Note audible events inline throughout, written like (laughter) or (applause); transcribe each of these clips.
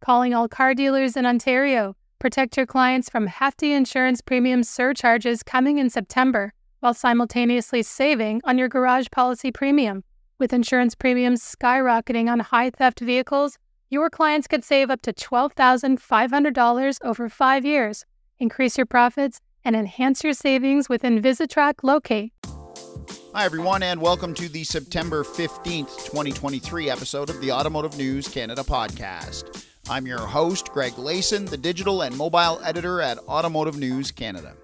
calling all car dealers in Ontario. Protect your clients from hefty insurance premium surcharges coming in September while simultaneously saving on your garage policy premium. With insurance premiums skyrocketing on high theft vehicles, your clients could save up to $12,500 over five years. Increase your profits and enhance your savings with Invisatrack Locate. Hi, everyone, and welcome to the September 15th, 2023 episode of the Automotive News Canada podcast. I'm your host, Greg Layson, the digital and mobile editor at Automotive News Canada.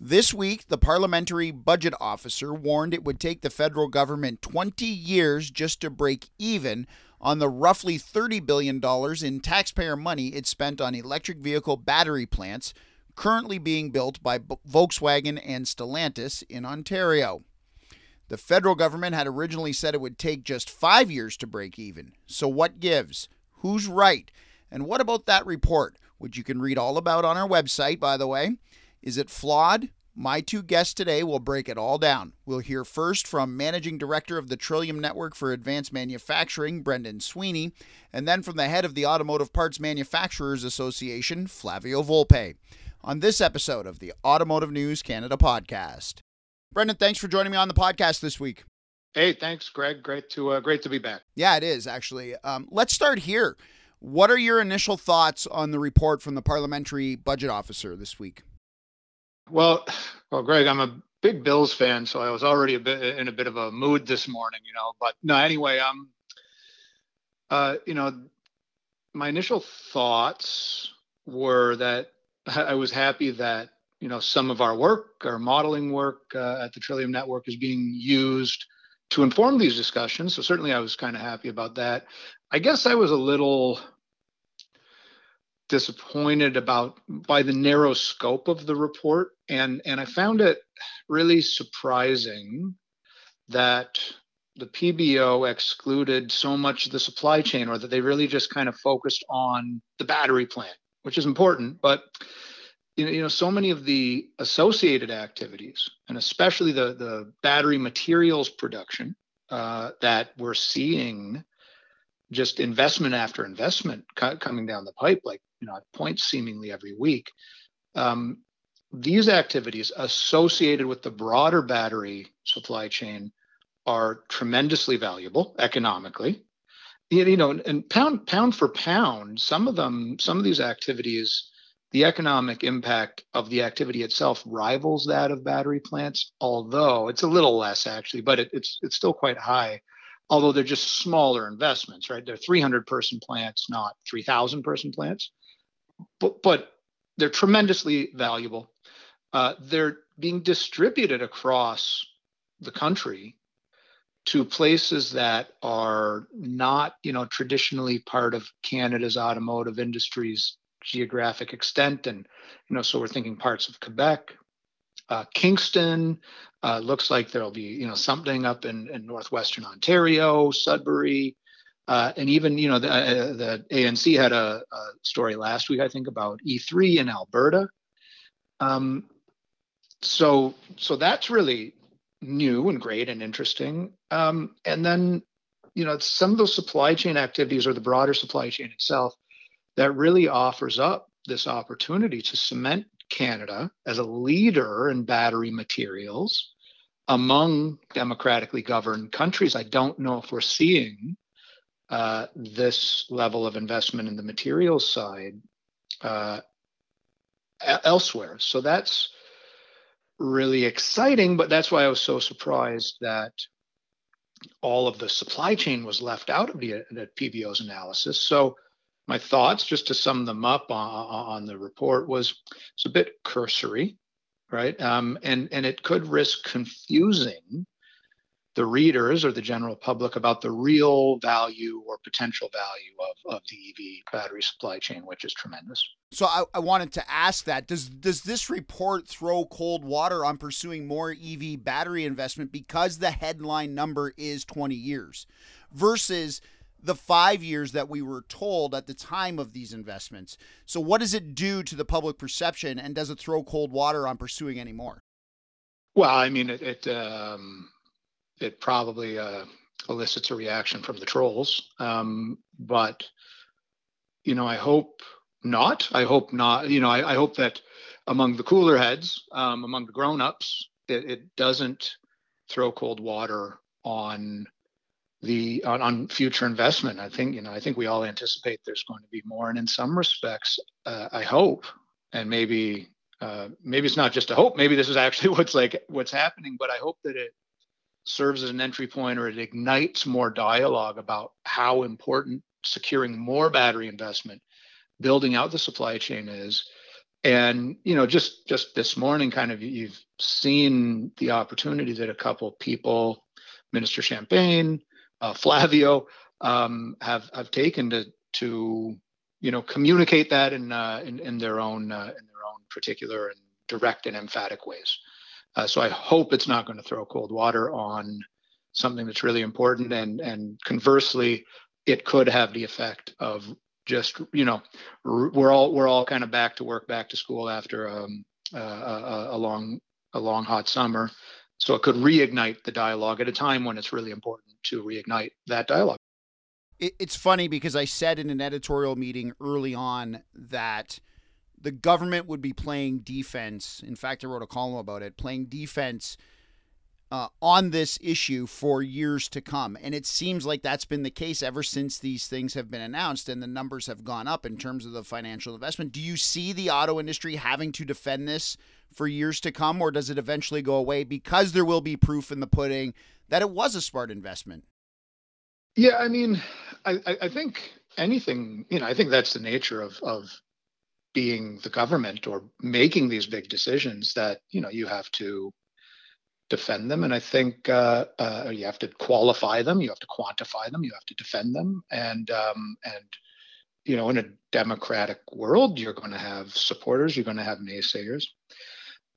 This week, the Parliamentary Budget Officer warned it would take the federal government 20 years just to break even on the roughly $30 billion in taxpayer money it spent on electric vehicle battery plants currently being built by Volkswagen and Stellantis in Ontario. The federal government had originally said it would take just five years to break even. So, what gives? Who's right? And what about that report, which you can read all about on our website, by the way? Is it flawed? My two guests today will break it all down. We'll hear first from Managing Director of the Trillium Network for Advanced Manufacturing, Brendan Sweeney, and then from the head of the Automotive Parts Manufacturers Association, Flavio Volpe, on this episode of the Automotive News Canada podcast. Brendan, thanks for joining me on the podcast this week. Hey, thanks, Greg. Great to uh, great to be back. Yeah, it is actually. Um, let's start here. What are your initial thoughts on the report from the parliamentary budget officer this week? Well, well, Greg, I'm a big Bills fan, so I was already a bit in a bit of a mood this morning, you know. But no, anyway, um, uh, you know, my initial thoughts were that (laughs) I was happy that you know some of our work, our modeling work uh, at the Trillium Network, is being used to inform these discussions. So certainly, I was kind of happy about that. I guess I was a little disappointed about by the narrow scope of the report. And and I found it really surprising that the PBO excluded so much of the supply chain or that they really just kind of focused on the battery plant which is important. But you know, you know so many of the associated activities and especially the the battery materials production uh, that we're seeing just investment after investment coming down the pipe, like you know, points seemingly every week. Um, these activities associated with the broader battery supply chain are tremendously valuable economically. You know, and pound pound for pound, some of them, some of these activities, the economic impact of the activity itself rivals that of battery plants, although it's a little less actually, but it, it's it's still quite high although they're just smaller investments, right? They're 300 person plants, not 3,000 person plants, but, but they're tremendously valuable. Uh, they're being distributed across the country to places that are not, you know, traditionally part of Canada's automotive industry's geographic extent. And, you know, so we're thinking parts of Quebec, uh, Kingston. Uh, looks like there'll be you know something up in, in northwestern Ontario, Sudbury, uh, and even you know the, uh, the ANC had a, a, story last week I think about E3 in Alberta. Um, so so that's really new and great and interesting. Um, and then you know some of those supply chain activities or the broader supply chain itself that really offers up this opportunity to cement Canada as a leader in battery materials among democratically governed countries. I don't know if we're seeing uh, this level of investment in the materials side uh, elsewhere. So that's really exciting, but that's why I was so surprised that all of the supply chain was left out of the, the PBO's analysis. So my thoughts, just to sum them up on, on the report, was it's a bit cursory, right? Um, and and it could risk confusing the readers or the general public about the real value or potential value of, of the EV battery supply chain, which is tremendous. So I, I wanted to ask that does does this report throw cold water on pursuing more EV battery investment because the headline number is 20 years versus the five years that we were told at the time of these investments. So, what does it do to the public perception, and does it throw cold water on pursuing any more? Well, I mean, it it, um, it probably uh, elicits a reaction from the trolls, um, but you know, I hope not. I hope not. You know, I, I hope that among the cooler heads, um, among the grown-ups, it, it doesn't throw cold water on the on, on, future investment. I think you know I think we all anticipate there's going to be more, and in some respects, uh, I hope, and maybe uh, maybe it's not just a hope. Maybe this is actually (laughs) what's like what's happening. But I hope that it serves as an entry point or it ignites more dialogue about how important securing more battery investment, building out the supply chain is. And you know, just just this morning, kind of you've seen the opportunity that a couple people, Minister Champagne, uh, Flavio, um, have have taken to to you know communicate that in uh, in, in their own uh, in their own particular and direct and emphatic ways. Uh, so I hope it's not going to throw cold water on something that's really important. And and conversely, it could have the effect of just you know we're all we're all kind of back to work, back to school after um, a, a long a long hot summer. So it could reignite the dialogue at a time when it's really important to reignite that dialogue. It's funny because I said in an editorial meeting early on that the government would be playing defense. In fact, I wrote a column about it, playing defense uh, on this issue for years to come. And it seems like that's been the case ever since these things have been announced and the numbers have gone up in terms of the financial investment. Do you see the auto industry having to defend this for years to come, or does it eventually go away because there will be proof in the pudding that it was a smart investment? Yeah, I mean, I, I think anything, you know, I think that's the nature of, of being the government or making these big decisions that you know you have to defend them. And i think uh, uh, you have to qualify them you have to quantify them you have to defend them. And um, and you know in a democratic world you're going to have supporters you're going to have naysayers.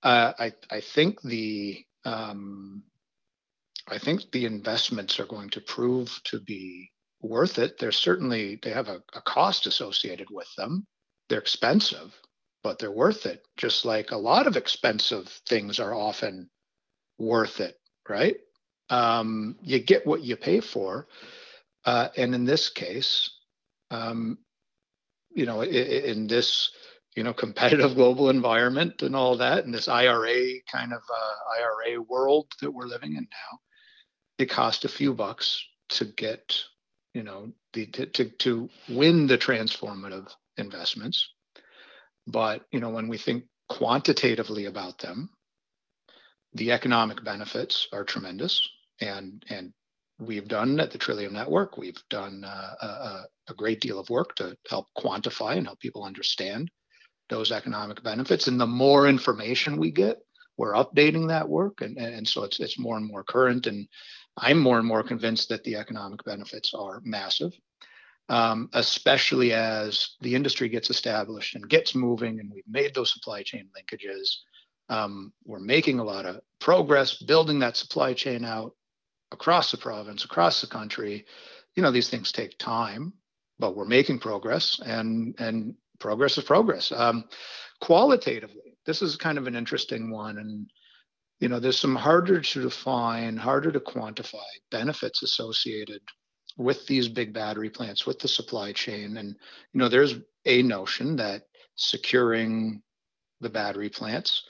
Uh, i i think the um, i think the investments are going to prove to be worth it they're certainly they have a, a cost associated with them they're expensive, but they're worth it. Just like a lot of expensive things are often worth it, right? Um, you get what you pay for. Uh, and in this case, um, you know, in, in, this, you know, competitive global environment and all that, in this IRA kind of uh, IRA world that we're living in now, it cost a few bucks to get, you know, the to, to, to win the transformative investments. But you know, when we think quantitatively about them, the economic benefits are tremendous, and and we've done at the Trillium Network, we've done uh, a, a, great deal of work to help quantify and help people understand those economic benefits. And the more information we get, we're updating that work, and and so it's it's more and more current. And I'm more and more convinced that the economic benefits are massive um, especially as the industry gets established and gets moving, and we've made those supply chain linkages. Um, we're making a lot of progress building that supply chain out across the province, across the country. You know, these things take time, but we're making progress, and and progress is progress. Um, qualitatively, this is kind of an interesting one, and you know, there's some harder to define, harder to quantify benefits associated with these big battery plants, with the supply chain. And, you know, there's a notion that securing the battery plants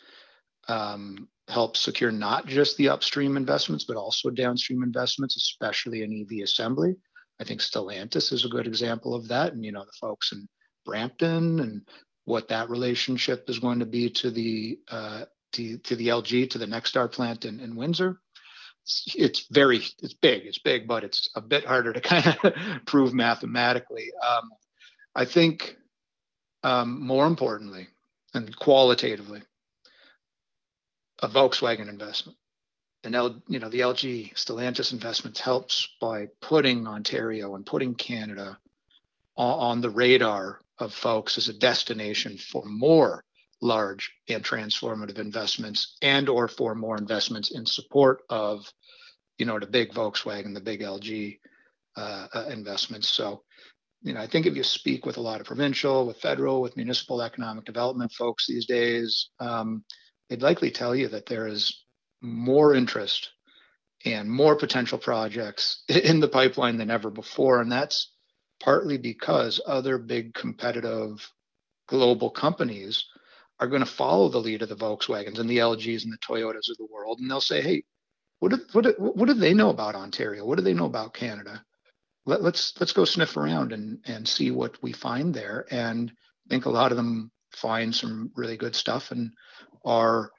um, helps secure not just the upstream investments, but also downstream investments, especially in EV assembly. I think Stellantis is a good example of that. And, you know, the folks in Brampton and what that relationship is going to be to the uh, to, to the LG, to the NextStar plant in, in Windsor. It's very it's big it's big but it's a bit harder to (laughs) kind of prove mathematically. Um, i think um, more importantly and qualitatively a volkswagen investment. And L, you know the lg stellantis investments helps by putting ontario and putting canada on, on the radar of folks as a destination for more large and transformative investments and or for more investments in support of you know the big volkswagen the big lg uh, uh, investments. So you know i think if you speak with a lot of provincial with federal with municipal economic development folks these days um, they'd likely tell you that there is more interest and more potential projects (laughs) in the pipeline than ever before. And that's partly because other big competitive global companies are going to follow the lead of the Volkswagens and the LGs and the Toyotas of the world, and they'll say, "Hey, what do, what do, what do they know about Ontario? What do they know about Canada? Let, let's let's go sniff around and and see what we find there." And I think a lot of them find some really good stuff and are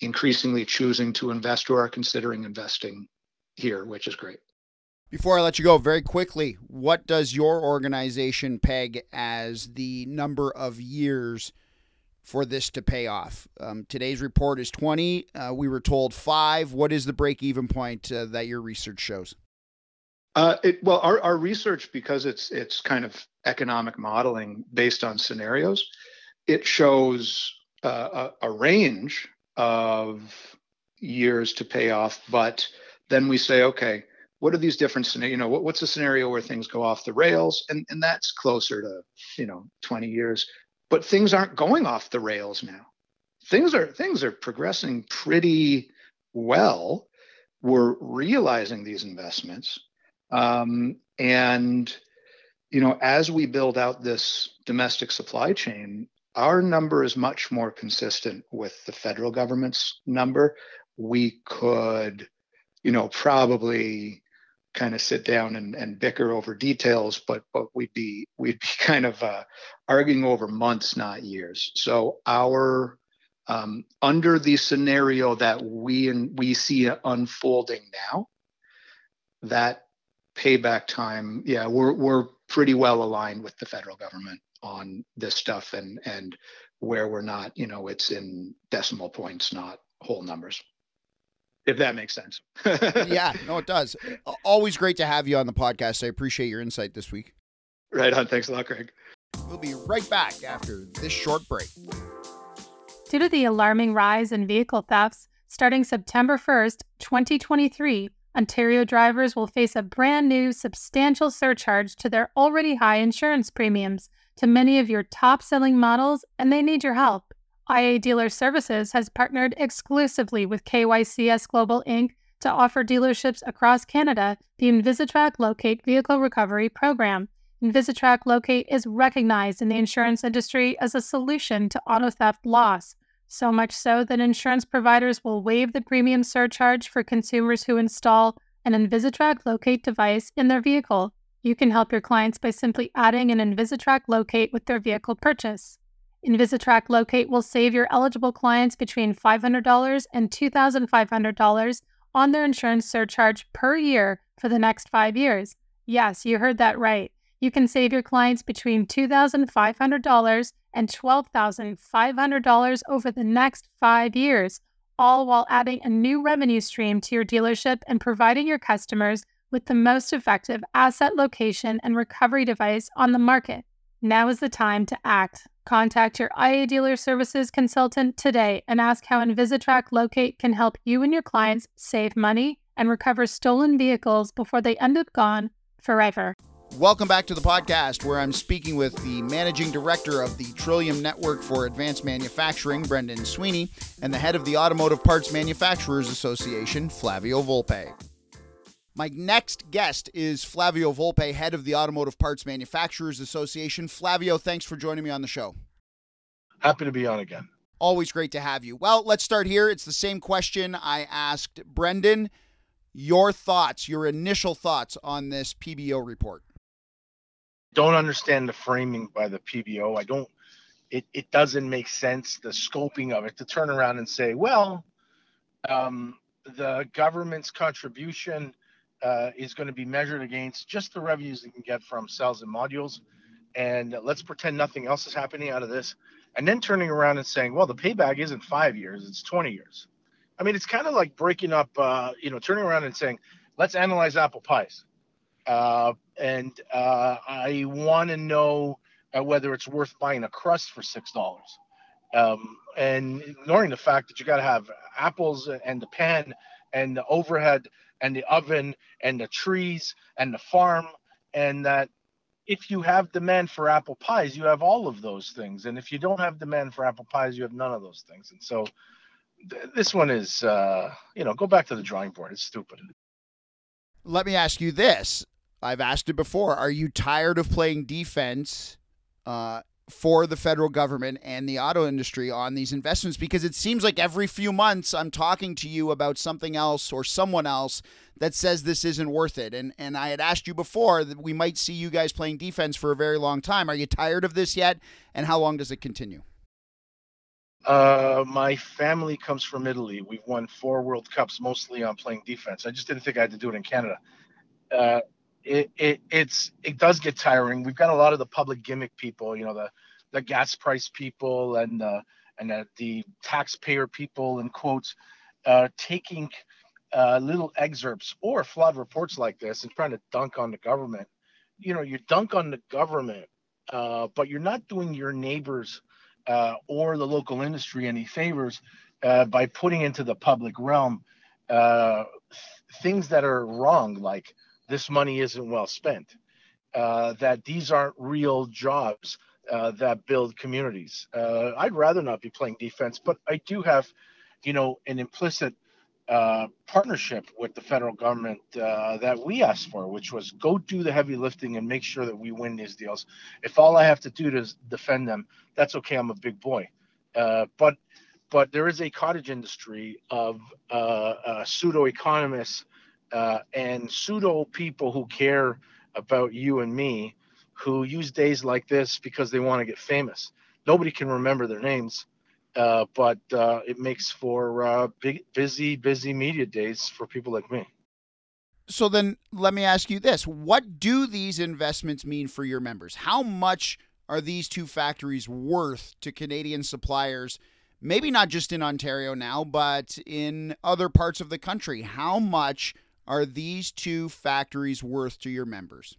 increasingly choosing to invest or are considering investing here, which is great. Before I let you go, very quickly, what does your organization peg as the number of years for this to pay off? Um, today's report is 20. Uh, we were told five. What is the break even point uh, that your research shows? Uh, it, well, our, our research, because it's it's kind of economic modeling based on scenarios, it shows uh, a, a range of years to pay off. But then we say, okay, what are these different scenarios? You know, what, what's a scenario where things go off the rails? And, and that's closer to, you know, 20 years. But things aren't going off the rails now. Things are things are progressing pretty well. We're realizing these investments. Um, and you know, as we build out this domestic supply chain, our number is much more consistent with the federal government's number. We could, you know, probably kind of sit down and, and bicker over details, but but we'd be we'd be (laughs) kind of uh, arguing over months, not years. So our um, under the scenario that we and we see unfolding now, that payback time, yeah, we're we're pretty well aligned with the federal government on this stuff and and where we're not you know it's in decimal points not whole numbers if that makes sense. (laughs) Yeah no it does. Always great to have you on the podcast. I appreciate your insight this week. Right on. Thanks a lot greg we'll be right back after this short break. Due to the alarming rise in vehicle thefts starting september 1st 2023 Ontario drivers will face a brand new substantial surcharge to their already high insurance premiums to many of your top selling models, and they need your help. IA Dealer Services has partnered exclusively with KYCS Global Inc. to offer dealerships across Canada the Invisitrack Locate Vehicle Recovery Program. Invisitrack Locate is recognized in the insurance industry as a solution to auto theft loss, so much so that insurance providers will waive the premium surcharge for consumers who install an Invisitrack Locate device in their vehicle. You can help your clients by simply adding an Invisitrack Locate with their vehicle purchase. Invisatrack Locate will save your eligible clients between $500 and $2,500 on their insurance surcharge per year for the next five years. Yes, you heard that right. You can save your clients between $2,500 and $12,500 over the next five years, all while adding a new revenue stream to your dealership and providing your customers with the most effective asset location and recovery device on the market. Now is the time to act. Contact your IA Dealer Services consultant today and ask how Invisitrack Locate can help you and your clients save money and recover stolen vehicles before they end up gone forever. Welcome back to the podcast where I'm speaking with the managing director of the Trillium Network for Advanced Manufacturing, Brendan Sweeney, and the head of the Automotive Parts Manufacturers Association, Flavio Volpe. My next guest is Flavio Volpe, head of the Automotive Parts Manufacturers Association. Flavio, thanks for joining me on the show. Happy to be on again. Always great to have you. Well, let's start here. It's the same question I asked Brendan. Your thoughts, your initial thoughts on this PBO report. Don't understand the framing by the PBO. I don't it, it doesn't make sense the scoping of it to turn around and say, well, um, the government's contribution uh, is going to be measured against just the revenues they can get from cells and modules. And let's pretend nothing else is happening out of this. And then turning around and saying, well, the payback isn't five years, it's 20 years. I mean, it's kind of like breaking up, uh, you know, turning around and saying, let's analyze apple pies. Uh, and uh, I want to know uh, whether it's worth buying a crust for $6. Um, and ignoring the fact that you got to have apples and the pan and the overhead and the oven and the trees and the farm and that if you have demand for apple pies you have all of those things. And if you don't have demand for apple pies you have none of those things. And so th- this one is uh, you know go back to the drawing board. It's stupid. Let me ask you this. I've asked it before. Are you tired of playing defense uh, for the federal government and the auto industry on these investments? Because it seems like every few months I'm talking to you about something else or someone else that says this isn't worth it. And and I had asked you before that we might see you guys playing defense for a very long time. Are you tired of this yet? And how long does it continue? Uh, my family comes from Italy. We've won four World Cups, mostly on playing defense. I just didn't think I had to do it in Canada. Uh, it, it it's it does get tiring. We've got a lot of the public gimmick people, you know, the the gas price people and uh, and uh, the taxpayer people in quotes, uh, taking uh, little excerpts or flawed reports like this and trying to dunk on the government. You know, you dunk on the government, uh, but you're not doing your neighbors uh, or the local industry any favors uh, by putting into the public realm uh, things that are wrong, like this money isn't well spent, uh, that these aren't real jobs that build communities. I'd rather not be playing defense, but I do have, you know, an implicit uh, partnership with the federal government uh, that we asked for, which was go do the heavy lifting and make sure that we win these deals. If all I have to do to defend them, that's okay. I'm a big boy. Uh, but but there is a cottage industry of uh, uh, pseudo economists and pseudo people who care about you and me, who use days like this because they want to get famous. Nobody can remember their names uh, but uh, it makes for uh, big, busy, busy media days for people like me. So then, let me ask you this: What do these investments mean for your members? How much are these two factories worth to Canadian suppliers? Maybe not just in Ontario now, but in other parts of the country. How much are these two factories worth to your members?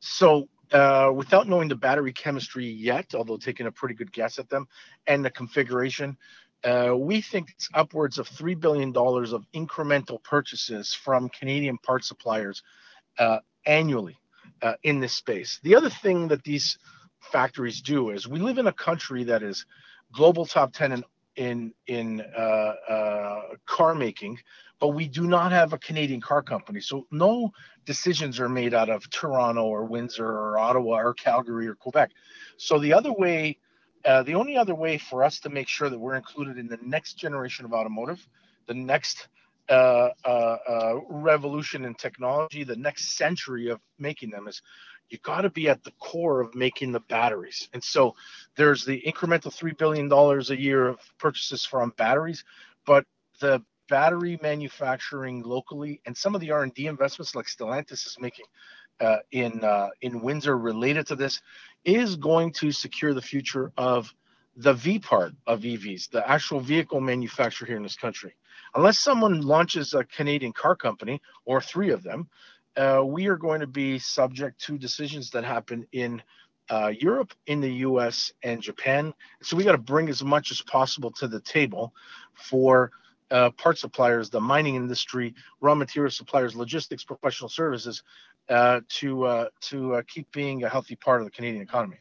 So uh, without knowing the battery chemistry yet, although taking a pretty good guess at them and the configuration, uh, we think it's upwards of $3 billion of incremental purchases from Canadian part suppliers uh, annually uh, in this space. The other thing that these factories do is we live in a country that is global top 10 in in in uh, uh, car making, but we do not have a Canadian car company. So no decisions are made out of Toronto or Windsor or Ottawa or Calgary or Quebec. So the other way, uh, the only other way for us to make sure that we're included in the next generation of automotive, the next uh, uh, uh, revolution in technology, the next century of making them is you got to be at the core of making the batteries. And so there's the incremental $3 billion a year of purchases from batteries, but the battery manufacturing locally and some of the R&D investments like Stellantis is making uh, in uh, in Windsor related to this is going to secure the future of the V part of EVs, the actual vehicle manufacturer here in this country. Unless someone launches a Canadian car company or three of them, uh, we are going to be subject to decisions that happen in uh, Europe, in the US, and Japan. So we got to bring as much as possible to the table for uh, part suppliers, the mining industry, raw material suppliers, logistics, professional services, uh, to uh, to uh, keep being a healthy part of the Canadian economy.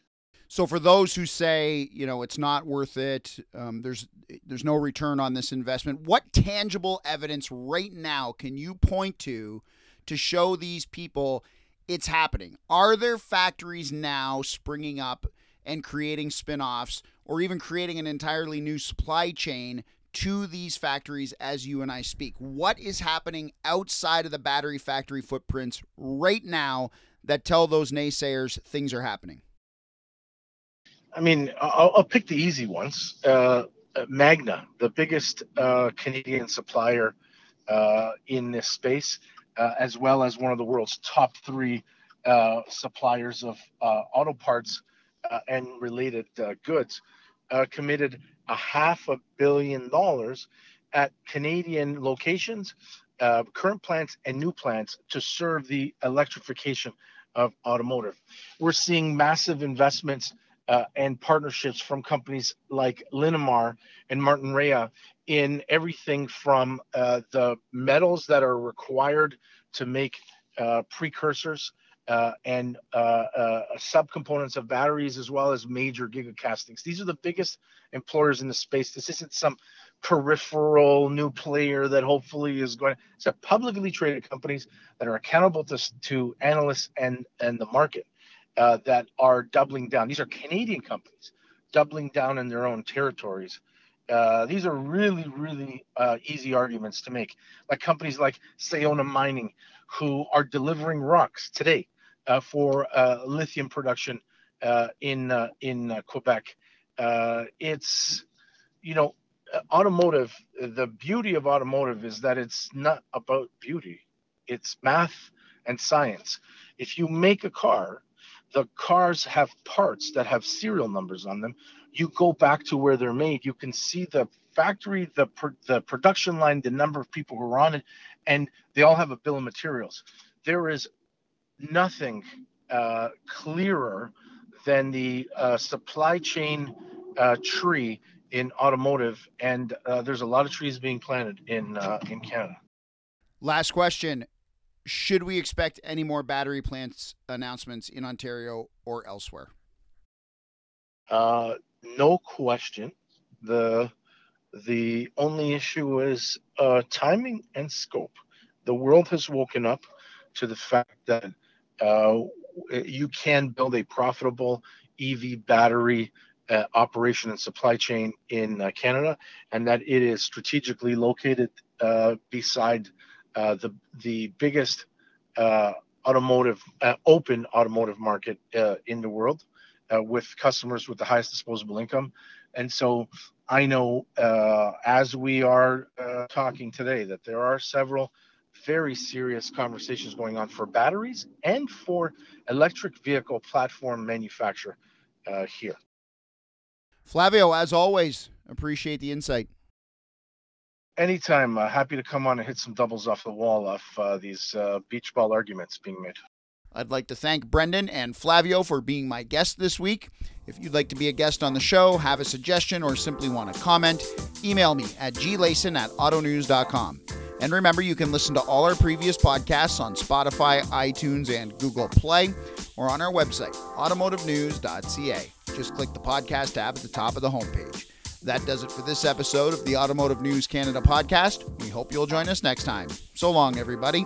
So for those who say, you know, it's not worth it, um, there's there's no return on this investment. What tangible evidence right now can you point to to show these people it's happening? Are there factories now springing up and creating spin offs or even creating an entirely new supply chain to these factories as you and I speak? What is happening outside of the battery factory footprints right now that tell those naysayers things are happening? I mean, I'll, I'll pick the easy ones. Uh, Magna, the biggest uh, Canadian supplier uh, in this space, uh, as well as one of the world's top three uh, suppliers of uh, auto parts uh, and related uh, goods, committed a half a billion dollars at Canadian locations, current plants, and new plants to serve the electrification of automotive. We're seeing massive investments uh, and partnerships from companies like Linamar and Martinrea in everything from uh, the metals that are required to make uh, precursors uh, and uh, uh, subcomponents of batteries, as well as major gigacastings. These are the biggest employers in the space. This isn't some peripheral new player that hopefully is going. It's a publicly traded companies that are accountable to, to analysts and and the market uh, that are doubling down. These are Canadian companies doubling down in their own territories. Uh, these are really, really uh, easy arguments to make. Like companies like Sayona Mining, who are delivering rocks today for uh, lithium production uh, in uh, in Quebec. it's you know automotive. The beauty of automotive is that it's not about beauty; it's math and science. If you make a car, the cars have parts that have serial numbers on them. You go back to where they're made. You can see the factory, the the production line, the number of people who are on it, and they all have a bill of materials. There is nothing uh, clearer than the uh, supply chain uh, tree in automotive, and uh, there's a lot of trees being planted in uh, in Canada. Last question: Should we expect any more battery plants announcements in Ontario or elsewhere? Uh, no question. the The only issue is timing and scope. The world has woken up to the fact that uh, you can build a profitable EV battery uh, operation and supply chain in uh, Canada, and that it is strategically located uh, beside uh, the the biggest uh, automotive open automotive market in the world, with customers with the highest disposable income. And so, I know as we are talking today that there are several very serious conversations going on for batteries and for electric vehicle platform manufacture uh, here. Flavio, as always, appreciate the insight. Anytime. Uh, happy to come on and hit some doubles off the wall off uh, these uh, beach ball arguments being made. I'd like to thank Brendan and Flavio for being my guest this week. If you'd like to be a guest on the show, have a suggestion, or simply want to comment, email me at glayson at autonews.com. And remember, you can listen to all our previous podcasts on Spotify, iTunes, and Google Play, or on our website, automotivenews.ca. Just click the podcast tab at the top of the homepage. That does it for this episode of the Automotive News Canada podcast. We hope you'll join us next time. So long, everybody.